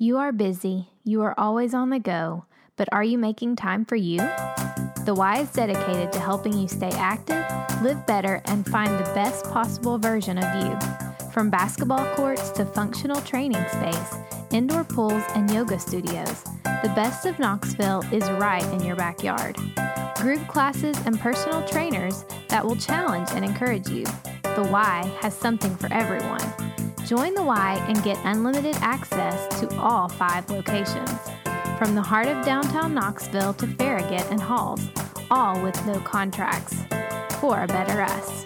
You are busy, you are always on the go, but are you making time for you? The Y is dedicated to helping you stay active, live better, and find the best possible version of you. From basketball courts to functional training space, indoor pools, and yoga studios, the best of Knoxville is right in your backyard. Group classes and personal trainers that will challenge and encourage you. The Y has something for everyone. Join the Y and get unlimited access to all five locations. From the heart of downtown Knoxville to Farragut and Halls, all with no contracts. For a better us.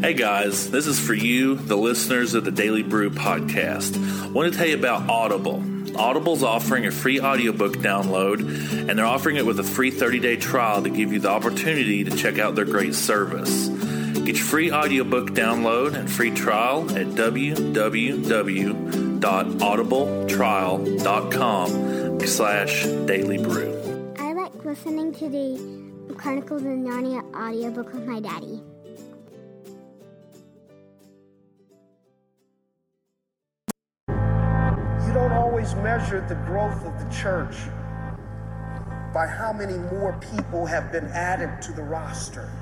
Hey guys, this is for you, the listeners of the Daily Brew podcast. I want to tell you about Audible. Audible's offering a free audiobook download, and they're offering it with a free 30 day trial to give you the opportunity to check out their great service. Get your free audiobook download and free trial at www.audibletrial.com slash dailybrew. I like listening to the Chronicles of Narnia audiobook with my daddy. You don't always measure the growth of the church by how many more people have been added to the roster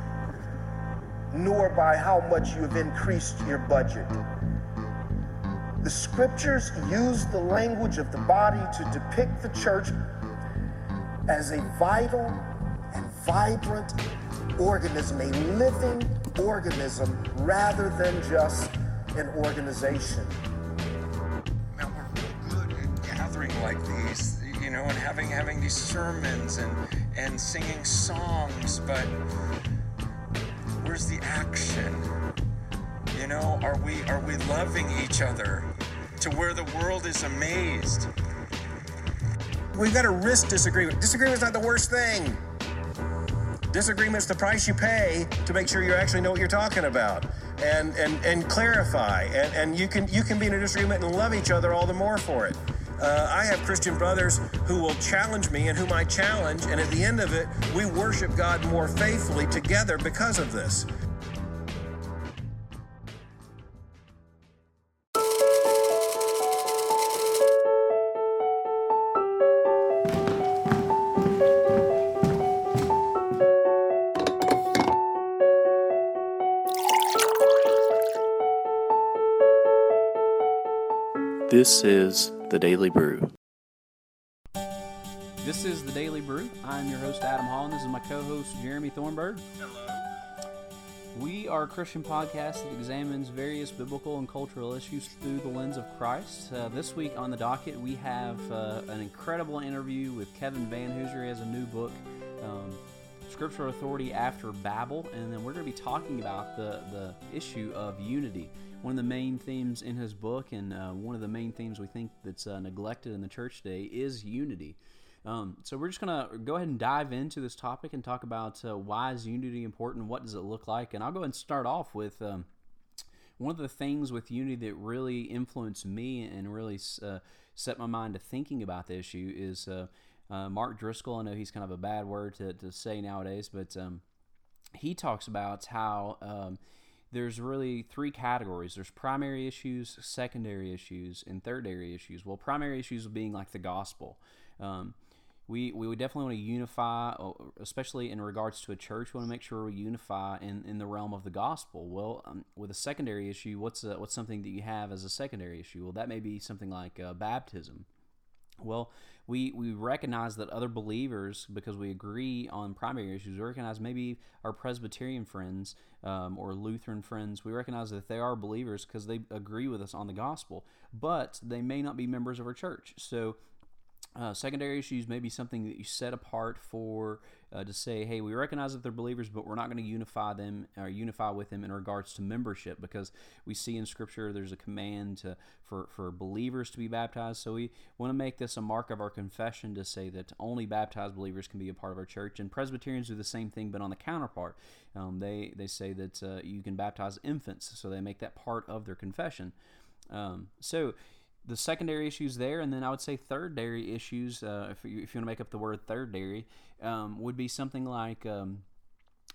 nor by how much you have increased your budget. The scriptures use the language of the body to depict the church as a vital and vibrant organism, a living organism, rather than just an organization. Now we're real good at gathering like these, you know, and having having these sermons and and singing songs, but where's the action? You know, are we are we loving each other to where the world is amazed? We've got to risk disagreement. Disagreement's not the worst thing. Disagreement's the price you pay to make sure you actually know what you're talking about and and, and clarify. And, and you can you can be in a disagreement and love each other all the more for it. Uh, I have Christian brothers who will challenge me and whom I challenge, and at the end of it, we worship God more faithfully together because of this. This is the Daily Brew. This is the Daily Brew. I'm your host, Adam Hall, and this is my co host, Jeremy Thornburg. Hello. We are a Christian podcast that examines various biblical and cultural issues through the lens of Christ. Uh, this week on the docket, we have uh, an incredible interview with Kevin Vanhoozer. He has a new book, um, Scriptural Authority After Babel, and then we're going to be talking about the, the issue of unity. One of the main themes in his book, and uh, one of the main themes we think that's uh, neglected in the church today, is unity. Um, so we're just going to go ahead and dive into this topic and talk about uh, why is unity important, what does it look like, and I'll go ahead and start off with um, one of the things with unity that really influenced me and really uh, set my mind to thinking about the issue is uh, uh, Mark Driscoll. I know he's kind of a bad word to, to say nowadays, but um, he talks about how um, there's really three categories there's primary issues, secondary issues, and third-area issues. Well, primary issues being like the gospel. Um, we, we would definitely want to unify, uh, especially in regards to a church. We want to make sure we unify in, in the realm of the gospel. Well, um, with a secondary issue, what's a, what's something that you have as a secondary issue? Well, that may be something like uh, baptism. Well, we, we recognize that other believers, because we agree on primary issues, we recognize maybe our Presbyterian friends um, or Lutheran friends, we recognize that they are believers because they agree with us on the gospel, but they may not be members of our church. So uh, secondary issues may be something that you set apart for uh, to say, hey, we recognize that they're believers, but we're not going to unify them or unify with them in regards to membership because we see in Scripture there's a command to, for, for believers to be baptized. So we want to make this a mark of our confession to say that only baptized believers can be a part of our church. And Presbyterians do the same thing, but on the counterpart. Um, they, they say that uh, you can baptize infants, so they make that part of their confession. Um, so the secondary issues there, and then I would say third dairy issues, uh, if, you, if you want to make up the word third dairy, um, would be something like um,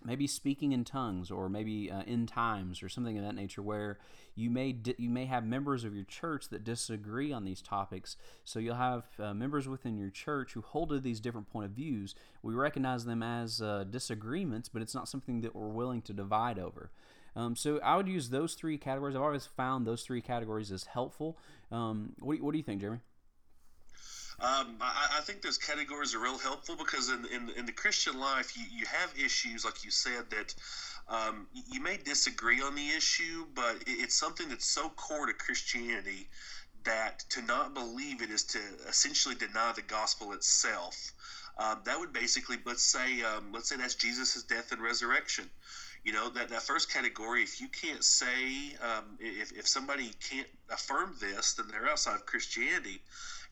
maybe speaking in tongues or maybe uh, in times or something of that nature where you may di- you may have members of your church that disagree on these topics. So you'll have uh, members within your church who hold to these different point of views. We recognize them as uh, disagreements but it's not something that we're willing to divide over um, so I would use those three categories. I've always found those three categories as helpful. Um, what, do what do you think, Jeremy? Um, I, I, think those categories are real helpful because in, in, in the Christian life, you, you have issues, like you said, that um, you may disagree on the issue, but it's something that's so core to Christianity that to not believe it is to essentially deny the gospel itself. Um, that would basically, let's say, um, let's say that's Jesus' death and resurrection. You know that that first category. If you can't say, um, if if somebody can't affirm this, then they're outside of Christianity.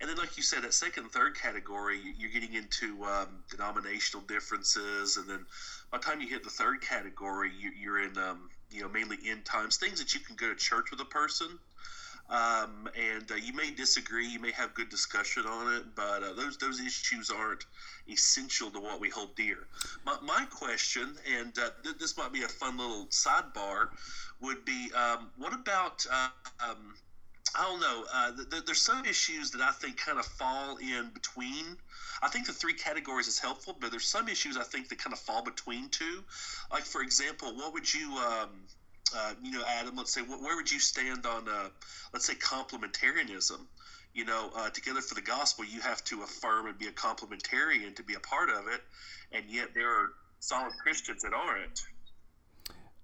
And then, like you said, that second and third category, you're getting into um, denominational differences, and then by the time you hit the third category, you, are in um, you know mainly end times things that you can go to church with a person. Um, and uh, you may disagree, you may have good discussion on it, but uh, those those issues aren't essential to what we hold dear. My, my question, and uh, th- this might be a fun little sidebar, would be um, what about uh, um, I don't know. Uh, th- there's some issues that I think kind of fall in between. I think the three categories is helpful, but there's some issues I think that kind of fall between two. Like for example, what would you, um, uh, you know, Adam? Let's say, where would you stand on, uh, let's say, complementarianism? You know, uh, together for the gospel, you have to affirm and be a complementarian to be a part of it, and yet there are solid Christians that aren't.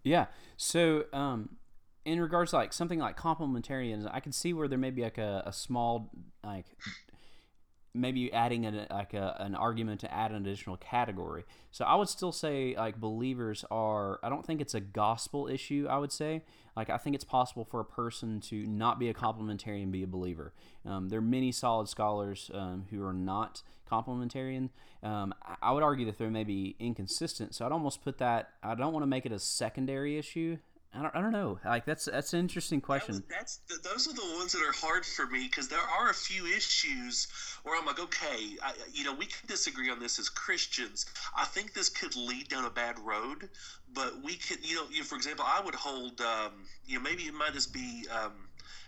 Yeah. So. Um in regards to like something like complementarianism, I can see where there may be like a, a small like maybe adding a, like a, an argument to add an additional category. So I would still say like believers are. I don't think it's a gospel issue. I would say like I think it's possible for a person to not be a complementarian and be a believer. Um, there are many solid scholars um, who are not complementarian. Um, I would argue that they may be inconsistent. So I'd almost put that. I don't want to make it a secondary issue. I don't, I don't know. Like that's that's an interesting question. That was, that's those are the ones that are hard for me because there are a few issues where I'm like, okay, I, you know, we can disagree on this as Christians. I think this could lead down a bad road, but we could, you know, you, for example, I would hold, um, you know, maybe it might just be. Um,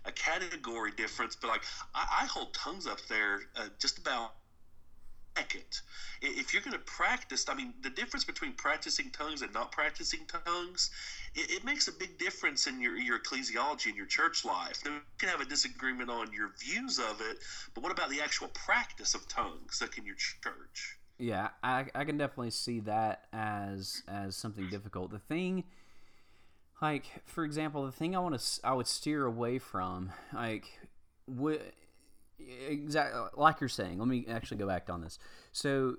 a category difference, but like I, I hold tongues up there uh, just about second. If you're going to practice, I mean, the difference between practicing tongues and not practicing tongues, it, it makes a big difference in your, your ecclesiology and your church life. Now, you can have a disagreement on your views of it, but what about the actual practice of tongues like in your church? Yeah, I, I can definitely see that as as something difficult. The thing, like for example, the thing I want to I would steer away from, like, would exactly like you're saying. Let me actually go back on this. So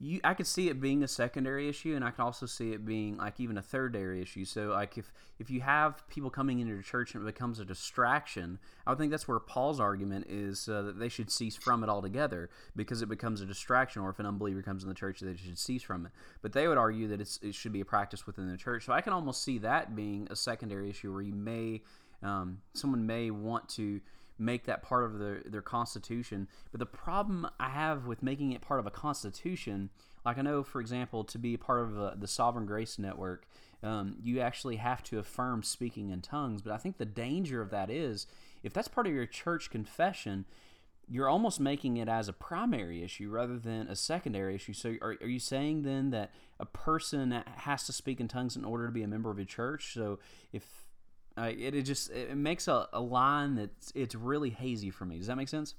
you I could see it being a secondary issue and I can also see it being like even a third thirdary issue. So like if if you have people coming into your church and it becomes a distraction, I would think that's where Paul's argument is uh, that they should cease from it altogether because it becomes a distraction or if an unbeliever comes in the church they should cease from it. But they would argue that it should be a practice within the church. So I can almost see that being a secondary issue where you may um, someone may want to make that part of their, their constitution. But the problem I have with making it part of a constitution, like I know, for example, to be part of a, the Sovereign Grace Network, um, you actually have to affirm speaking in tongues. But I think the danger of that is if that's part of your church confession, you're almost making it as a primary issue rather than a secondary issue. So, are, are you saying then that a person has to speak in tongues in order to be a member of a church? So, if uh, it, it just it makes a, a line that's it's really hazy for me. Does that make sense?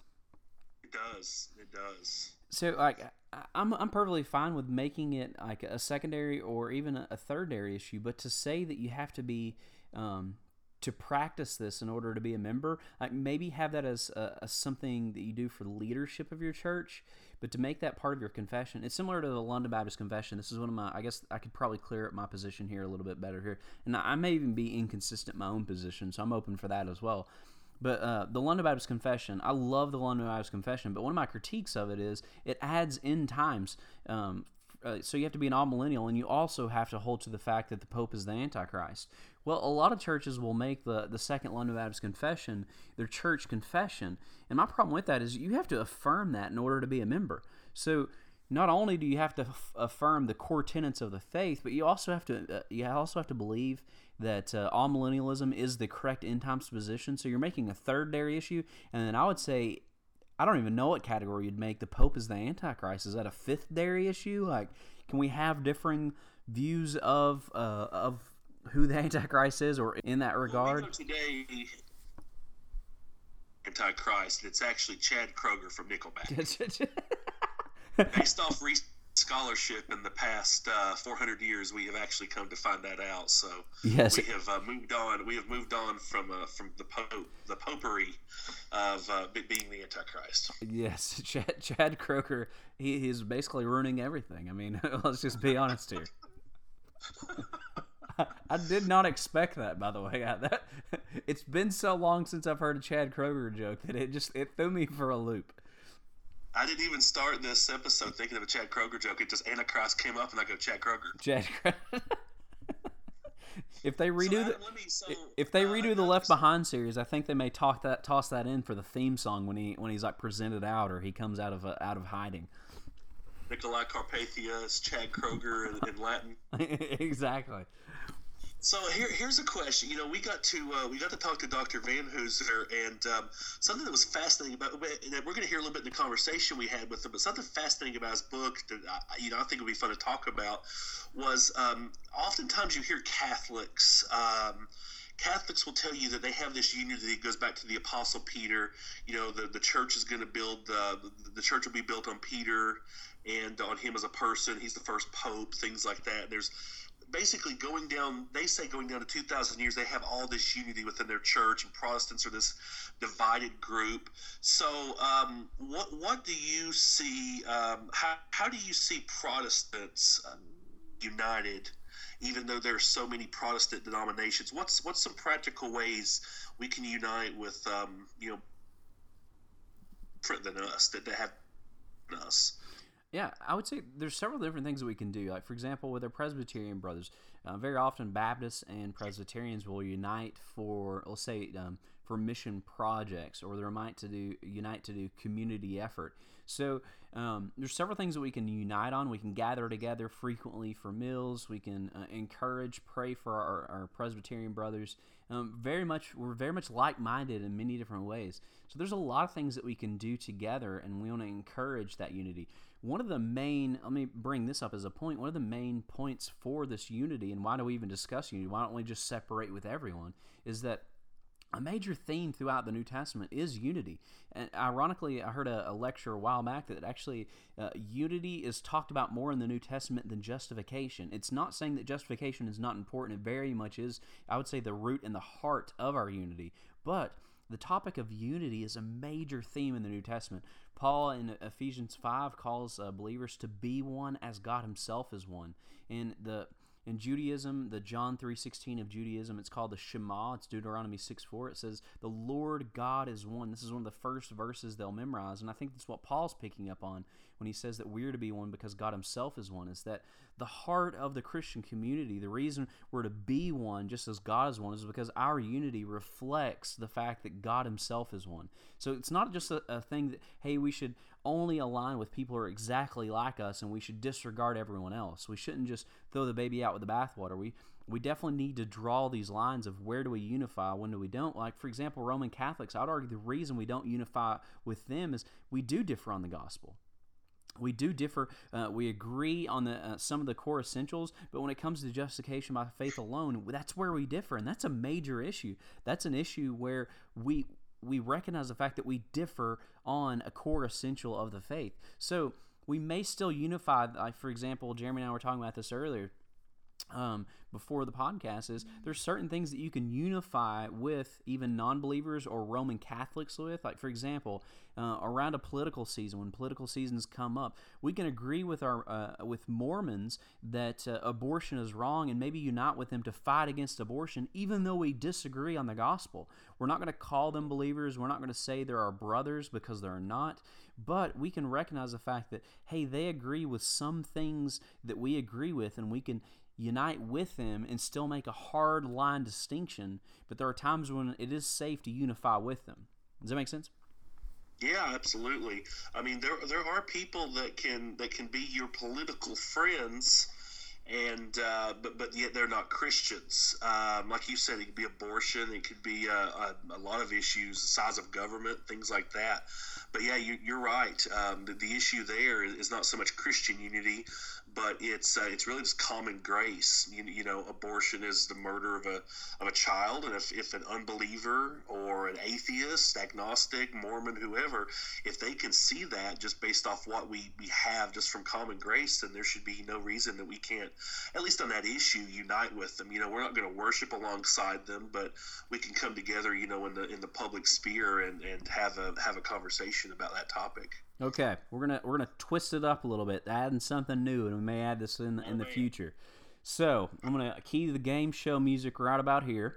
It does. It does. So like I'm I'm perfectly fine with making it like a secondary or even a, a thirdary issue, but to say that you have to be um, to practice this in order to be a member, like maybe have that as a, a something that you do for the leadership of your church but to make that part of your confession, it's similar to the London Baptist Confession. This is one of my, I guess I could probably clear up my position here a little bit better here. And I may even be inconsistent in my own position, so I'm open for that as well. But uh, the London Baptist Confession, I love the London Baptist Confession, but one of my critiques of it is it adds end times. Um, uh, so you have to be an amillennial, and you also have to hold to the fact that the Pope is the Antichrist. Well, a lot of churches will make the, the Second London Baptist Confession their church confession. And my problem with that is you have to affirm that in order to be a member. So not only do you have to f- affirm the core tenets of the faith, but you also have to uh, you also have to believe that uh, millennialism is the correct end times position. So you're making a third dairy issue, and then I would say I don't even know what category you'd make the Pope as the Antichrist. Is that a fifth dairy issue? Like, can we have differing views of uh, of who the Antichrist is, or in that regard? Well, today, Antichrist. It's actually Chad Kroeger from Nickelback. Based off recent scholarship in the past uh, 400 years, we have actually come to find that out. So yes. we have uh, moved on. We have moved on from uh, from the pope, the popery of uh, being the Antichrist. Yes, Chad, Chad Kroeger. He, he's basically ruining everything. I mean, let's just be honest here. I did not expect that, by the way. I, that, it's been so long since I've heard a Chad Kroeger joke that it just it threw me for a loop. I didn't even start this episode thinking of a Chad Kroeger joke. It just Antichrist came up, and I go Chad Kroeger. Chad. if they redo so, the me, so, if they uh, redo the Left Behind series, I think they may talk that toss that in for the theme song when he when he's like presented out or he comes out of uh, out of hiding. Nicolae Carpathia is Chad Kroeger in, in Latin. exactly. So here, here's a question. You know, we got to uh, we got to talk to Dr. Vanhoozer, and um, something that was fascinating about that we're going to hear a little bit in the conversation we had with him, but something fascinating about his book that I, you know I think would be fun to talk about was um, oftentimes you hear Catholics. Um, Catholics will tell you that they have this unity that goes back to the Apostle Peter. You know, the, the church is going to build, uh, the, the church will be built on Peter and on him as a person. He's the first pope, things like that. There's basically going down they say going down to 2000 years they have all this unity within their church and protestants are this divided group. So um, what what do you see um, how, how do you see protestants um, united even though there are so many protestant denominations? What's what's some practical ways we can unite with um, you know different than us that, that have us yeah, I would say there's several different things that we can do. Like, for example, with our Presbyterian brothers, uh, very often Baptists and Presbyterians will unite for, let's say, um, for mission projects, or they might to do unite to do community effort. So um, there's several things that we can unite on. We can gather together frequently for meals. We can uh, encourage, pray for our, our Presbyterian brothers. Um, very much, we're very much like-minded in many different ways. So there's a lot of things that we can do together, and we want to encourage that unity. One of the main, let me bring this up as a point. One of the main points for this unity, and why do we even discuss unity? Why don't we just separate with everyone? Is that a major theme throughout the New Testament is unity. And ironically, I heard a, a lecture a while back that actually uh, unity is talked about more in the New Testament than justification. It's not saying that justification is not important, it very much is, I would say, the root and the heart of our unity. But the topic of unity is a major theme in the New Testament. Paul in Ephesians 5 calls uh, believers to be one as God himself is one. In the in Judaism, the John 3:16 of Judaism, it's called the Shema. It's Deuteronomy 6:4. It says, "The Lord God is one." This is one of the first verses they'll memorize, and I think that's what Paul's picking up on when he says that we're to be one because God himself is one. Is that the heart of the Christian community? The reason we're to be one just as God is one is because our unity reflects the fact that God himself is one. So it's not just a, a thing that hey, we should only align with people who are exactly like us and we should disregard everyone else. We shouldn't just throw the baby out with the bathwater. We we definitely need to draw these lines of where do we unify, when do we don't. Like for example, Roman Catholics, I'd argue the reason we don't unify with them is we do differ on the gospel we do differ. Uh, we agree on the uh, some of the core essentials, but when it comes to justification by faith alone, that's where we differ, and that's a major issue. That's an issue where we we recognize the fact that we differ on a core essential of the faith. So we may still unify. Like for example, Jeremy and I were talking about this earlier. Um, before the podcast is there's certain things that you can unify with even non-believers or Roman Catholics with. Like for example, uh, around a political season, when political seasons come up, we can agree with our uh, with Mormons that uh, abortion is wrong, and maybe unite with them to fight against abortion, even though we disagree on the gospel. We're not going to call them believers. We're not going to say they're our brothers because they're not. But we can recognize the fact that hey, they agree with some things that we agree with, and we can unite with them and still make a hard line distinction. But there are times when it is safe to unify with them. Does that make sense? Yeah, absolutely. I mean, there there are people that can that can be your political friends, and uh, but but yet they're not Christians. Um, like you said, it could be abortion. It could be uh, a, a, lot of issues, the size of government, things like that. But yeah, you, are right. Um, the, the, issue there is not so much Christian unity, but it's uh, it's really just common grace. You, you, know, abortion is the murder of a of a child, and if, if an unbeliever or an atheist, agnostic, Mormon, whoever, if they can see that just based off what we, we have just from common grace, then there should be no reason that we can't, at least on that issue, unite with them. You know, we're not going to worship alongside them, but we can come together, you know, in the in the public sphere and, and have a have a conversation about that topic. Okay, we're gonna we're gonna twist it up a little bit, adding something new, and we may add this in in the future. So I'm gonna key the game show music right about here,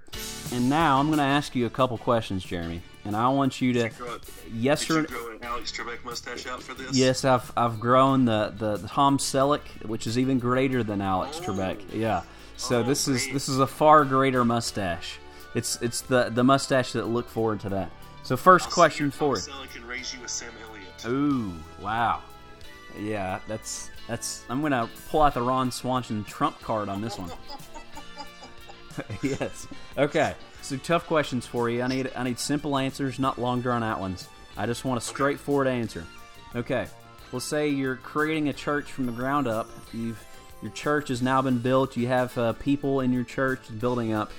and now I'm gonna ask you a couple questions, Jeremy, and I want you to grow, yes or grow an Alex Trebek mustache out for this. Yes, I've I've grown the the, the Tom Selleck, which is even greater than Alex oh. Trebek. Yeah, so oh, this is this is a far greater mustache. It's it's the the mustache that look forward to that. So 1st question for you. can raise you with Sam Ooh, wow. Yeah, that's that's. I'm gonna pull out the Ron Swanson trump card on this one. yes. Okay. So tough questions for you. I need I need simple answers, not long drawn out ones. I just want a straightforward answer. Okay. Let's say you're creating a church from the ground up. You've your church has now been built. You have uh, people in your church building up.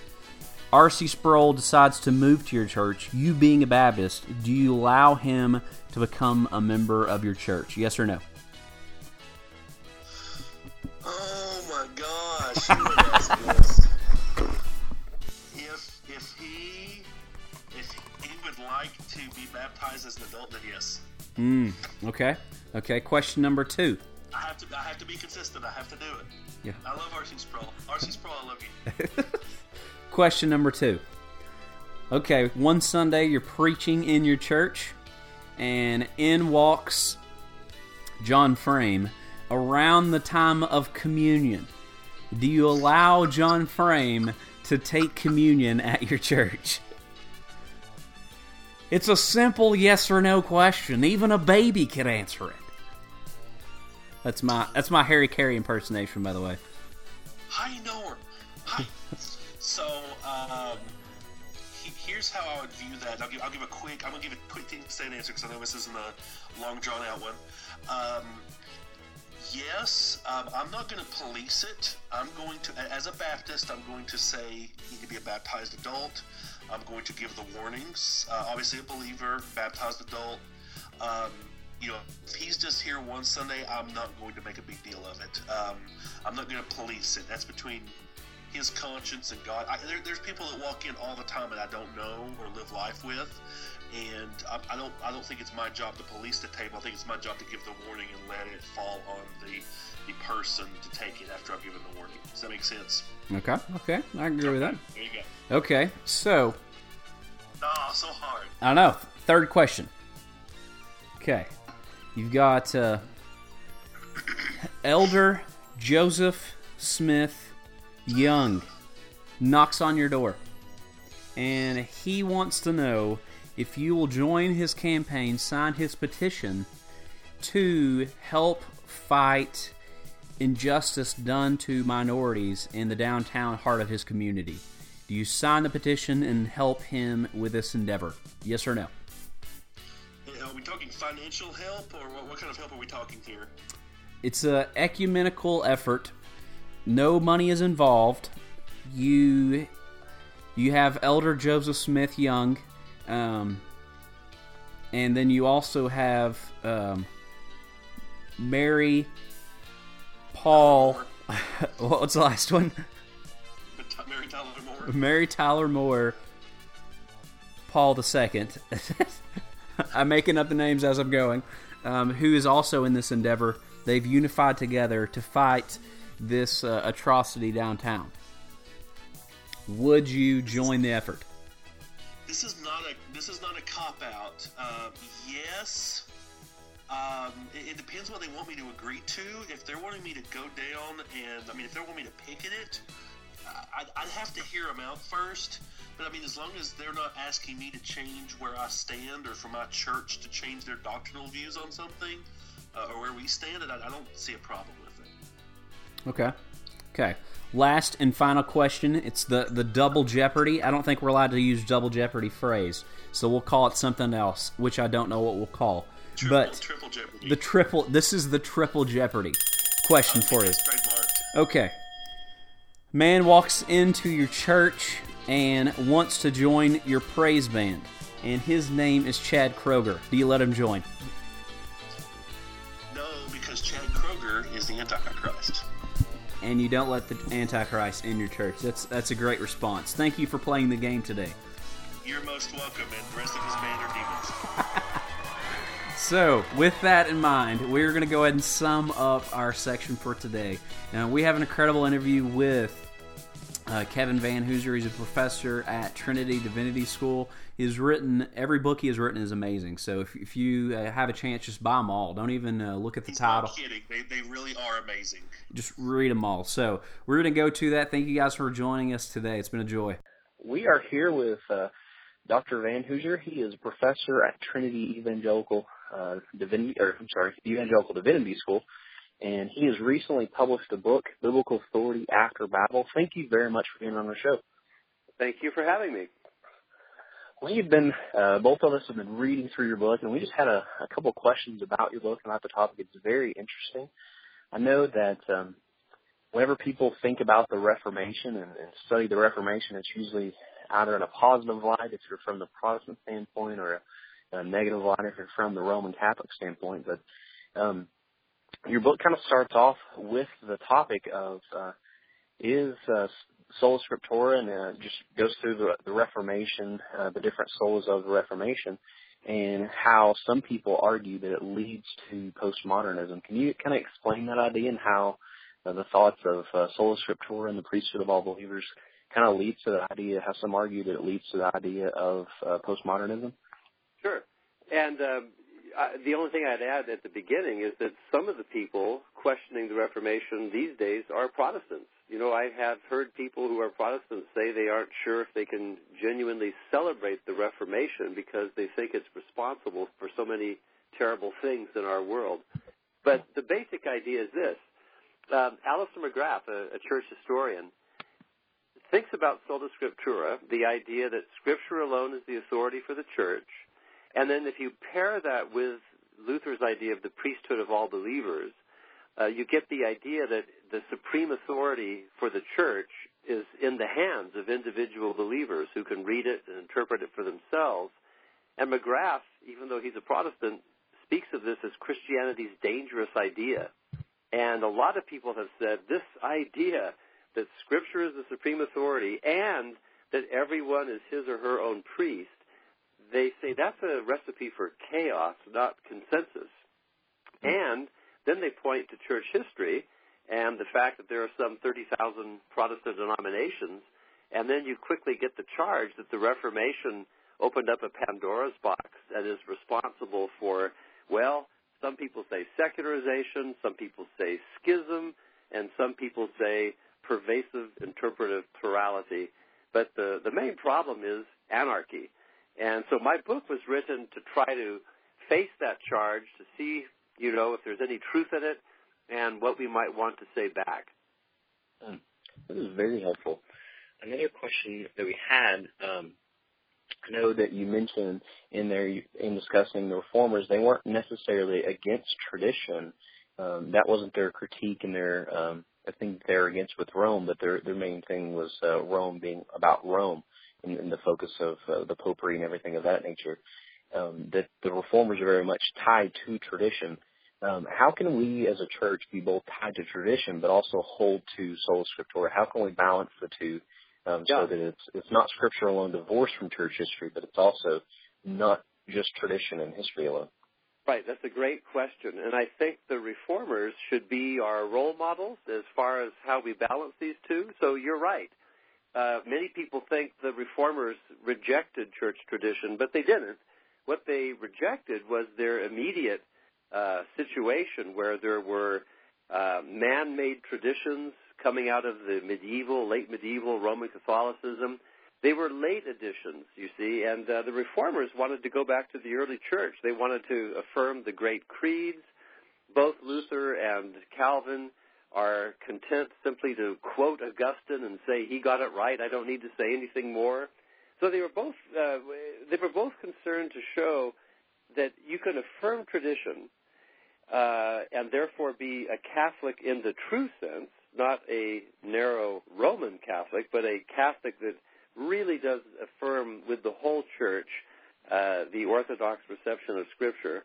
R.C. Sproul decides to move to your church. You being a Baptist, do you allow him to become a member of your church? Yes or no? Oh my gosh! if if he if he would like to be baptized as an adult, then yes. Hmm. Okay. Okay. Question number two. I have to. I have to be consistent. I have to do it. Yeah. I love R.C. Sproul. R.C. Sproul, I love you. Question number two. Okay, one Sunday you're preaching in your church and in walks John Frame around the time of communion. Do you allow John Frame to take communion at your church? It's a simple yes or no question. Even a baby can answer it. That's my that's my Harry Caray impersonation, by the way. Hi, Norm. So, um, here's how I would view that. I'll give, I'll give a quick. I'm gonna give a quick state answer because I know this isn't a long drawn out one. Um, yes, um, I'm not going to police it. I'm going to, as a Baptist, I'm going to say you need to be a baptized adult. I'm going to give the warnings. Uh, obviously, a believer, baptized adult. Um, you know, if he's just here one Sunday, I'm not going to make a big deal of it. Um, I'm not going to police it. That's between his conscience and God. I, there, there's people that walk in all the time that I don't know or live life with, and I, I, don't I don't think it's my job to police the table. I think it's my job to give the warning and let it fall on the the person to take it after I've given the warning. Does that make sense? Okay, okay, I agree okay. with that. There you go. Okay, so. Oh, so hard. I don't know. Third question. Okay, you've got uh, Elder Joseph Smith Young knocks on your door and he wants to know if you will join his campaign, sign his petition to help fight injustice done to minorities in the downtown heart of his community. Do you sign the petition and help him with this endeavor? Yes or no? Are we talking financial help, or what, what kind of help are we talking here? It's a ecumenical effort no money is involved. You you have Elder Joseph Smith Young, um, and then you also have um, Mary Paul. What's the last one? Mary Tyler Moore. Mary Tyler Moore. Paul the Second. I'm making up the names as I'm going. Um, who is also in this endeavor? They've unified together to fight this uh, atrocity downtown. Would you join the effort? This is not a this is not a cop out. Uh, yes, um, it, it, depends what they want me to agree to. If they're wanting me to go down and I mean, if they want me to picket it, I'd, I'd have to hear them out first. But I mean, as long as they're not asking me to change where I stand or for my church to change their doctrinal views on something uh, or where we stand, I, I don't see a problem. Okay. Okay. Last and final question. It's the, the double jeopardy. I don't think we're allowed to use double jeopardy phrase, so we'll call it something else, which I don't know what we'll call. Triple, but triple jeopardy. the triple. This is the triple jeopardy question for you. Okay. Man walks into your church and wants to join your praise band, and his name is Chad Kroeger. Do you let him join? And you don't let the Antichrist in your church. That's that's a great response. Thank you for playing the game today. You're most welcome, and the rest of his band are demons. So, with that in mind, we're going to go ahead and sum up our section for today. Now, we have an incredible interview with uh, Kevin Vanhoozer. He's a professor at Trinity Divinity School. He's written every book he has written is amazing. So, if, if you uh, have a chance, just buy them all. Don't even uh, look at the He's title. not kidding. They, they really are amazing. Just read them all. So, we're going to go to that. Thank you guys for joining us today. It's been a joy. We are here with uh, Dr. Vanhoozer. He is a professor at Trinity Evangelical uh, Divinity, or I'm sorry, Evangelical Divinity School, and he has recently published a book, Biblical Authority After Babel. Thank you very much for being on the show. Thank you for having me. We've been, uh, both of us have been reading through your book, and we just had a, a couple of questions about your book and about the topic. It's very interesting. I know that um, whenever people think about the Reformation and, and study the Reformation, it's usually either in a positive light if you're from the Protestant standpoint or a, a negative light if you're from the Roman Catholic standpoint. But um, your book kind of starts off with the topic of uh, is uh, sola scriptura and uh, just goes through the, the Reformation, uh, the different solas of the Reformation, and how some people argue that it leads to postmodernism. Can you kind of explain that idea and how uh, the thoughts of uh, sola scriptura and the priesthood of all believers kind of leads to the idea, how some argue that it leads to the idea of uh, postmodernism? Sure. And um, The only thing I'd add at the beginning is that some of the people questioning the Reformation these days are Protestants. You know, I have heard people who are Protestants say they aren't sure if they can genuinely celebrate the Reformation because they think it's responsible for so many terrible things in our world. But the basic idea is this. Um, Alister McGrath, a, a church historian, thinks about sola scriptura, the idea that scripture alone is the authority for the church, and then if you pair that with Luther's idea of the priesthood of all believers, uh, you get the idea that the supreme authority for the church is in the hands of individual believers who can read it and interpret it for themselves. And McGrath, even though he's a Protestant, speaks of this as Christianity's dangerous idea. And a lot of people have said this idea that Scripture is the supreme authority and that everyone is his or her own priest, they say that's a recipe for chaos, not consensus. And then they point to church history and the fact that there are some 30,000 Protestant denominations, and then you quickly get the charge that the Reformation opened up a Pandora's box and is responsible for, well, some people say secularization, some people say schism, and some people say pervasive interpretive plurality. But the, the main problem is anarchy. And so my book was written to try to face that charge, to see, you know, if there's any truth in it, and what we might want to say back. Hmm. This is very helpful. Another question that we had, um, I know that you mentioned in there in discussing the reformers, they weren't necessarily against tradition. Um, that wasn't their critique and their um, I think they're against with Rome, but their their main thing was uh, Rome being about Rome and, and the focus of uh, the popery and everything of that nature. Um, that the reformers are very much tied to tradition. Um, how can we as a church be both tied to tradition but also hold to sola scriptura? How can we balance the two um, Yeah. so that it's it's not scripture alone divorced from church history, but it's also not just tradition and history alone? Right, that's a great question. And I think the reformers should be our role models as far as how we balance these two. So you're right. Uh, many people think the reformers rejected church tradition, but they didn't. What they rejected was their immediate uh, situation where there were uh, man made traditions coming out of the medieval, late medieval Roman Catholicism They were late additions, you see, and uh, the reformers wanted to go back to the early church. They wanted to affirm the great creeds. Both Luther and Calvin are content simply to quote Augustine and say he got it right. I don't need to say anything more. So they were both uh, they were both concerned to show that you can affirm tradition uh, and therefore be a Catholic in the true sense, not a narrow Roman Catholic, but a Catholic that really does affirm with the whole church uh, the Orthodox reception of Scripture.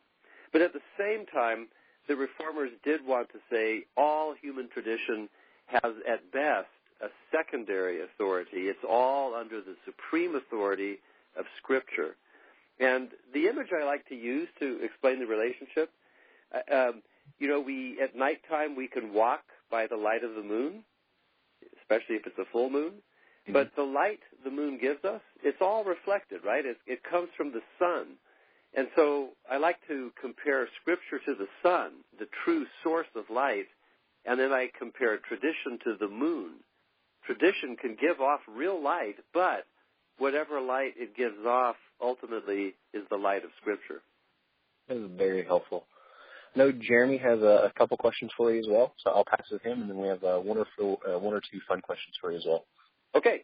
But at the same time, the reformers did want to say all human tradition has at best a secondary authority. It's all under the supreme authority of Scripture. And the image I like to use to explain the relationship, uh, um, you know, we at nighttime we can walk by the light of the moon, especially if it's a full moon. Mm-hmm. But the light the moon gives us, it's all reflected, right? It, it comes from the sun. And so I like to compare Scripture to the sun, the true source of light, and then I compare tradition to the moon. Tradition can give off real light, but whatever light it gives off ultimately is the light of Scripture. That is very helpful. I know Jeremy has a, a couple questions for you as well, so I'll pass it to him, and then we have uh, one or four, uh, one or two fun questions for you as well. Okay.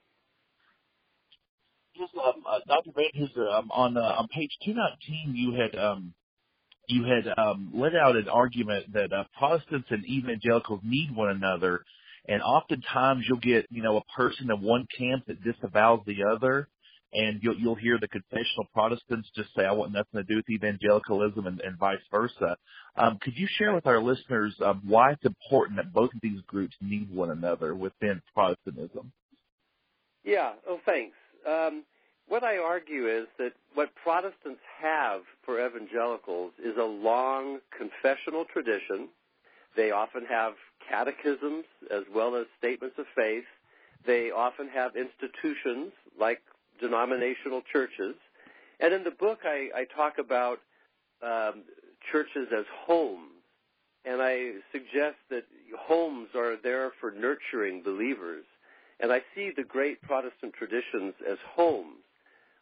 Um, uh, Dr. Vanhoozer, um, on uh, on page two nineteen, you had um, you had um, let out an argument that uh, Protestants and evangelicals need one another, and oftentimes you'll get you know a person in one camp that disavows the other, and you'll you'll hear the confessional Protestants just say I want nothing to do with evangelicalism, and, and vice versa. Um, could you share with our listeners um, why it's important that both of these groups need one another within Protestantism? Yeah. Oh, thanks. Um, what I argue is that what Protestants have for evangelicals is a long confessional tradition. They often have catechisms as well as statements of faith. They often have institutions like denominational churches. And in the book, I, I talk about um, churches as homes. And I suggest that homes are there for nurturing believers. And I see the great Protestant traditions as homes.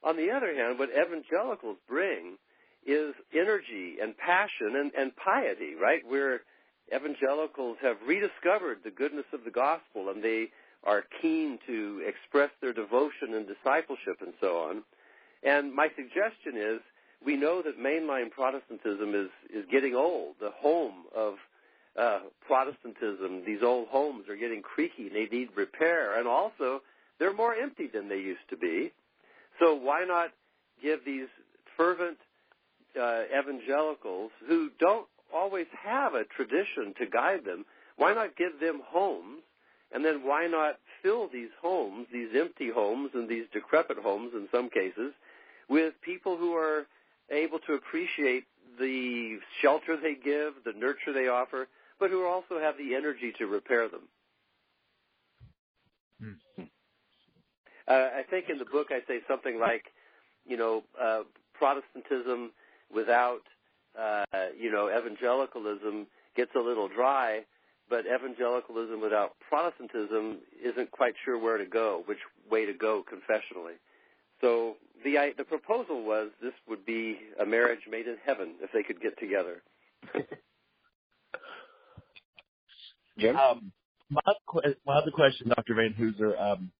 On the other hand, what evangelicals bring is energy and passion and, and piety, right? Where evangelicals have rediscovered the goodness of the gospel and they are keen to express their devotion and discipleship and so on. And my suggestion is we know that mainline Protestantism is, is getting old. The home of uh, Protestantism, these old homes are getting creaky they need repair. And also, they're more empty than they used to be. So why not give these fervent uh, evangelicals who don't always have a tradition to guide them, why not give them homes? And then why not fill these homes, these empty homes and these decrepit homes in some cases, with people who are able to appreciate the shelter they give, the nurture they offer, but who also have the energy to repair them. Hmm. Uh, I think in the book I say something like, you know, uh, Protestantism without, uh, you know, evangelicalism gets a little dry, but evangelicalism without Protestantism isn't quite sure where to go, which way to go confessionally. So the I, the proposal was this would be a marriage made in heaven if they could get together. Jim? Um, my, my other question, Dr. Vanhoozer, um,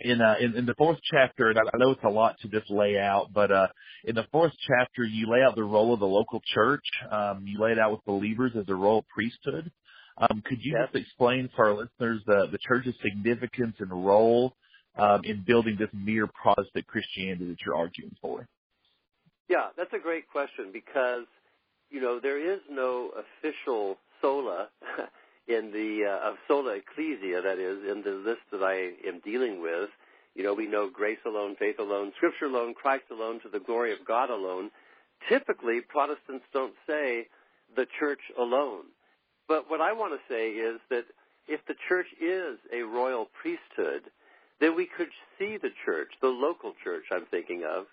in, uh, in, in the fourth chapter, and I, I know it's a lot to just lay out, but, uh, in the fourth chapter, you lay out the role of the local church. Um, you lay it out with believers as a royal priesthood. Um, could you just explain for our listeners the, the church's significance and role um, in building this mere Protestant Christianity that you're arguing for? Yeah, that's a great question because, you know, there is no official sola in the uh, of sola ecclesia, that is, in the list that I am dealing with, you know, we know grace alone, faith alone, scripture alone, Christ alone, to the glory of God alone. Typically, Protestants don't say the church alone. But what I want to say is that if the church is a royal priesthood, then we could see the church, the local church I'm thinking of,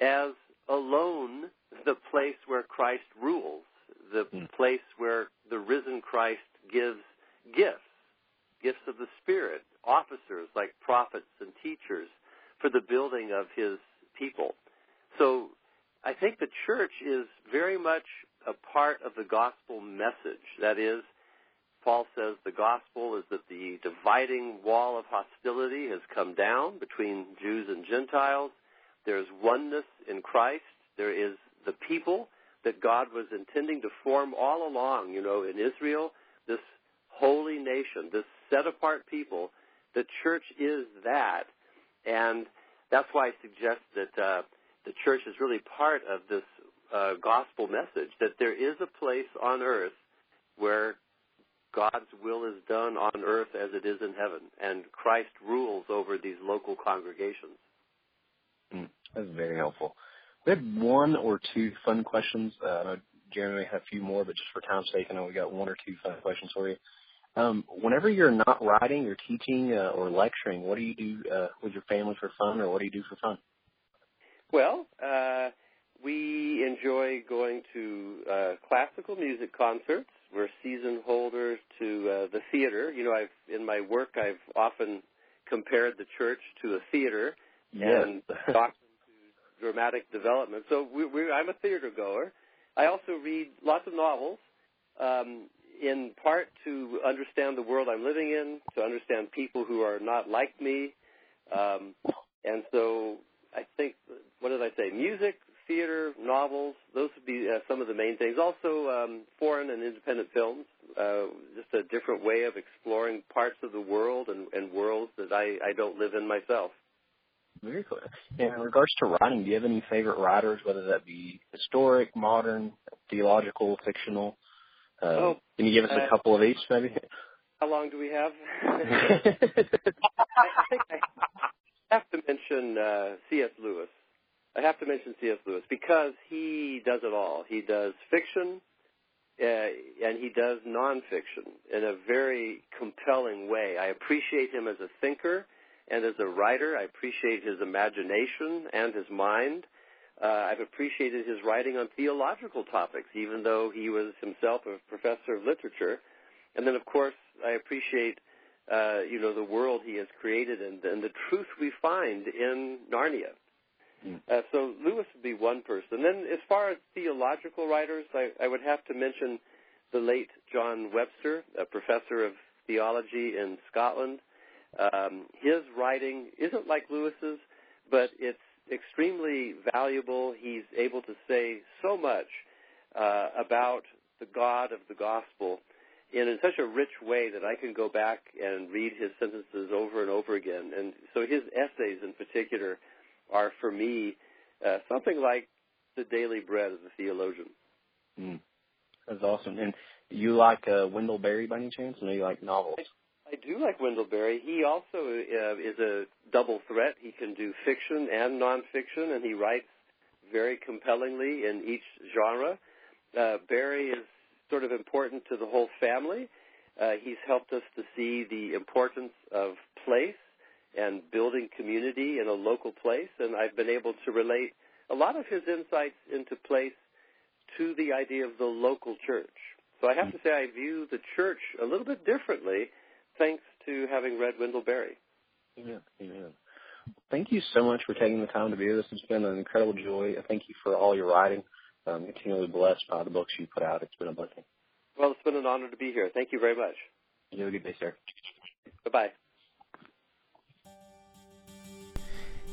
as alone the place where Christ rules, the mm. place where the risen Christ gives gifts, gifts of the Spirit, officers like prophets and teachers, for the building of his people. So I think the church is very much a part of the gospel message. That is, Paul says the gospel is that the dividing wall of hostility has come down between Jews and Gentiles. There's oneness in Christ. There is the people that God was intending to form all along, you know, in Israel, this holy nation, this set apart people. The church is that. And that's why I suggest that uh, the church is really part of this uh, gospel message that there is a place on earth where God's will is done on earth as it is in heaven, and Christ rules over these local congregations. Mm, that's very helpful. We had one or two fun questions. Uh, Jeremy may have a few more, but just for time's sake, I know we got one or two fun questions for you. Um, whenever you're not writing, you're teaching uh, or lecturing, what do you do uh, with your family for fun, or what do you do for fun? Well, uh, we enjoy going to uh, classical music concerts. We're season holders to uh, the theater. You know, I've in my work I've often compared the church to a theater yes. and talked to dramatic development. So we, we, I'm a theater goer. I also read lots of novels, um, in part to understand the world I'm living in, to understand people who are not like me, um, and so I think what did I say? Music, theater, novels. Those would be uh, some of the main things. Also, um, foreign and independent films. Uh, just a different way of exploring parts of the world and, and worlds that I, I don't live in myself. Very cool. And in regards to writing, do you have any favorite writers, whether that be historic, modern, theological, fictional? Uh, oh, can you give us a uh, couple of each, maybe? How long do we have? I, I think I have to mention uh, C.S. Lewis. I have to mention C.S. Lewis because he does it all. He does fiction, uh, and he does nonfiction in a very compelling way. I appreciate him as a thinker and as a writer. I appreciate his imagination and his mind. Uh, I've appreciated his writing on theological topics, even though he was himself a professor of literature. And then, of course, I appreciate, uh, you know, the world he has created and, and the truth we find in Narnia. Mm. Uh, so Lewis would be one person. Then, as far as theological writers, I, I would have to mention the late John Webster, a professor of theology in Scotland. Um, his writing isn't like Lewis's, but it's extremely valuable. He's able to say so much uh, about the God of the gospel in, in such a rich way that I can go back and read his sentences over and over again. And so his essays in particular are for me uh, something like the daily bread of the theologian. Mm. That's awesome. And you like uh, Wendell Berry by any chance? I know you like novels. I, do like Wendell Berry. He also uh, is a double threat. He can do fiction and nonfiction, and he writes very compellingly in each genre. Uh, Berry is sort of important to the whole family. Uh, he's helped us to see the importance of place and building community in a local place, and I've been able to relate a lot of his insights into place to the idea of the local church. So I have to say I view the church a little bit differently thanks to having read Wendell Berry. Yeah, amen. Thank you so much for taking the time to be with us. It's been an incredible joy. Thank you for all your writing. Um, I'm continually blessed by the books you put out. It's been a blessing. Well, it's been an honor to be here. Thank you very much. You have a good day, sir. Bye-bye.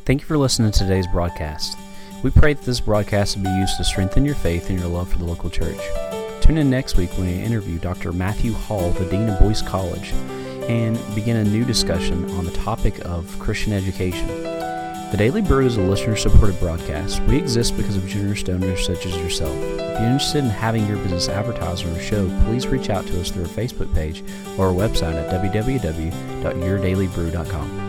Thank you for listening to today's broadcast. We pray that this broadcast will be used to strengthen your faith and your love for the local church. Tune in next week when we interview Dr. Matthew Hall, the Dean of Boyce College, and begin a new discussion on the topic of Christian education. The Daily Brew is a listener supported broadcast. We exist because of generous donors such as yourself. If you're interested in having your business advertised on our show, please reach out to us through our Facebook page or our website at www.yourdailybrew.com.